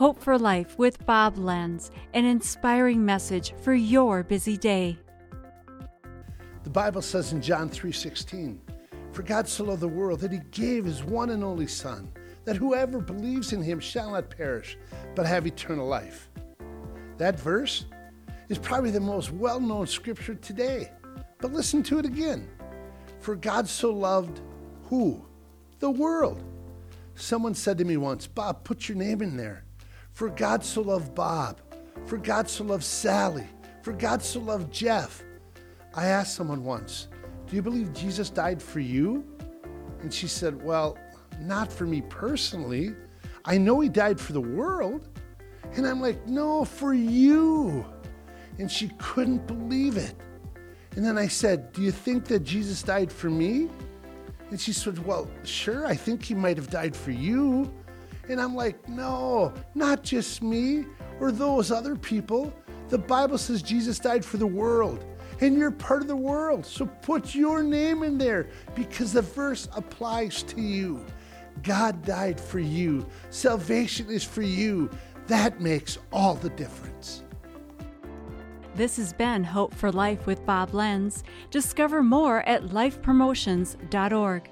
Hope for Life with Bob Lenz, an inspiring message for your busy day. The Bible says in John 3:16, "For God so loved the world that he gave his one and only son, that whoever believes in him shall not perish, but have eternal life." That verse is probably the most well-known scripture today. But listen to it again. For God so loved who? The world. Someone said to me once, "Bob, put your name in there." For God so loved Bob. For God so loved Sally. For God so loved Jeff. I asked someone once, Do you believe Jesus died for you? And she said, Well, not for me personally. I know he died for the world. And I'm like, No, for you. And she couldn't believe it. And then I said, Do you think that Jesus died for me? And she said, Well, sure, I think he might have died for you. And I'm like, no, not just me or those other people. The Bible says Jesus died for the world, and you're part of the world. So put your name in there because the verse applies to you. God died for you, salvation is for you. That makes all the difference. This has been Hope for Life with Bob Lenz. Discover more at lifepromotions.org.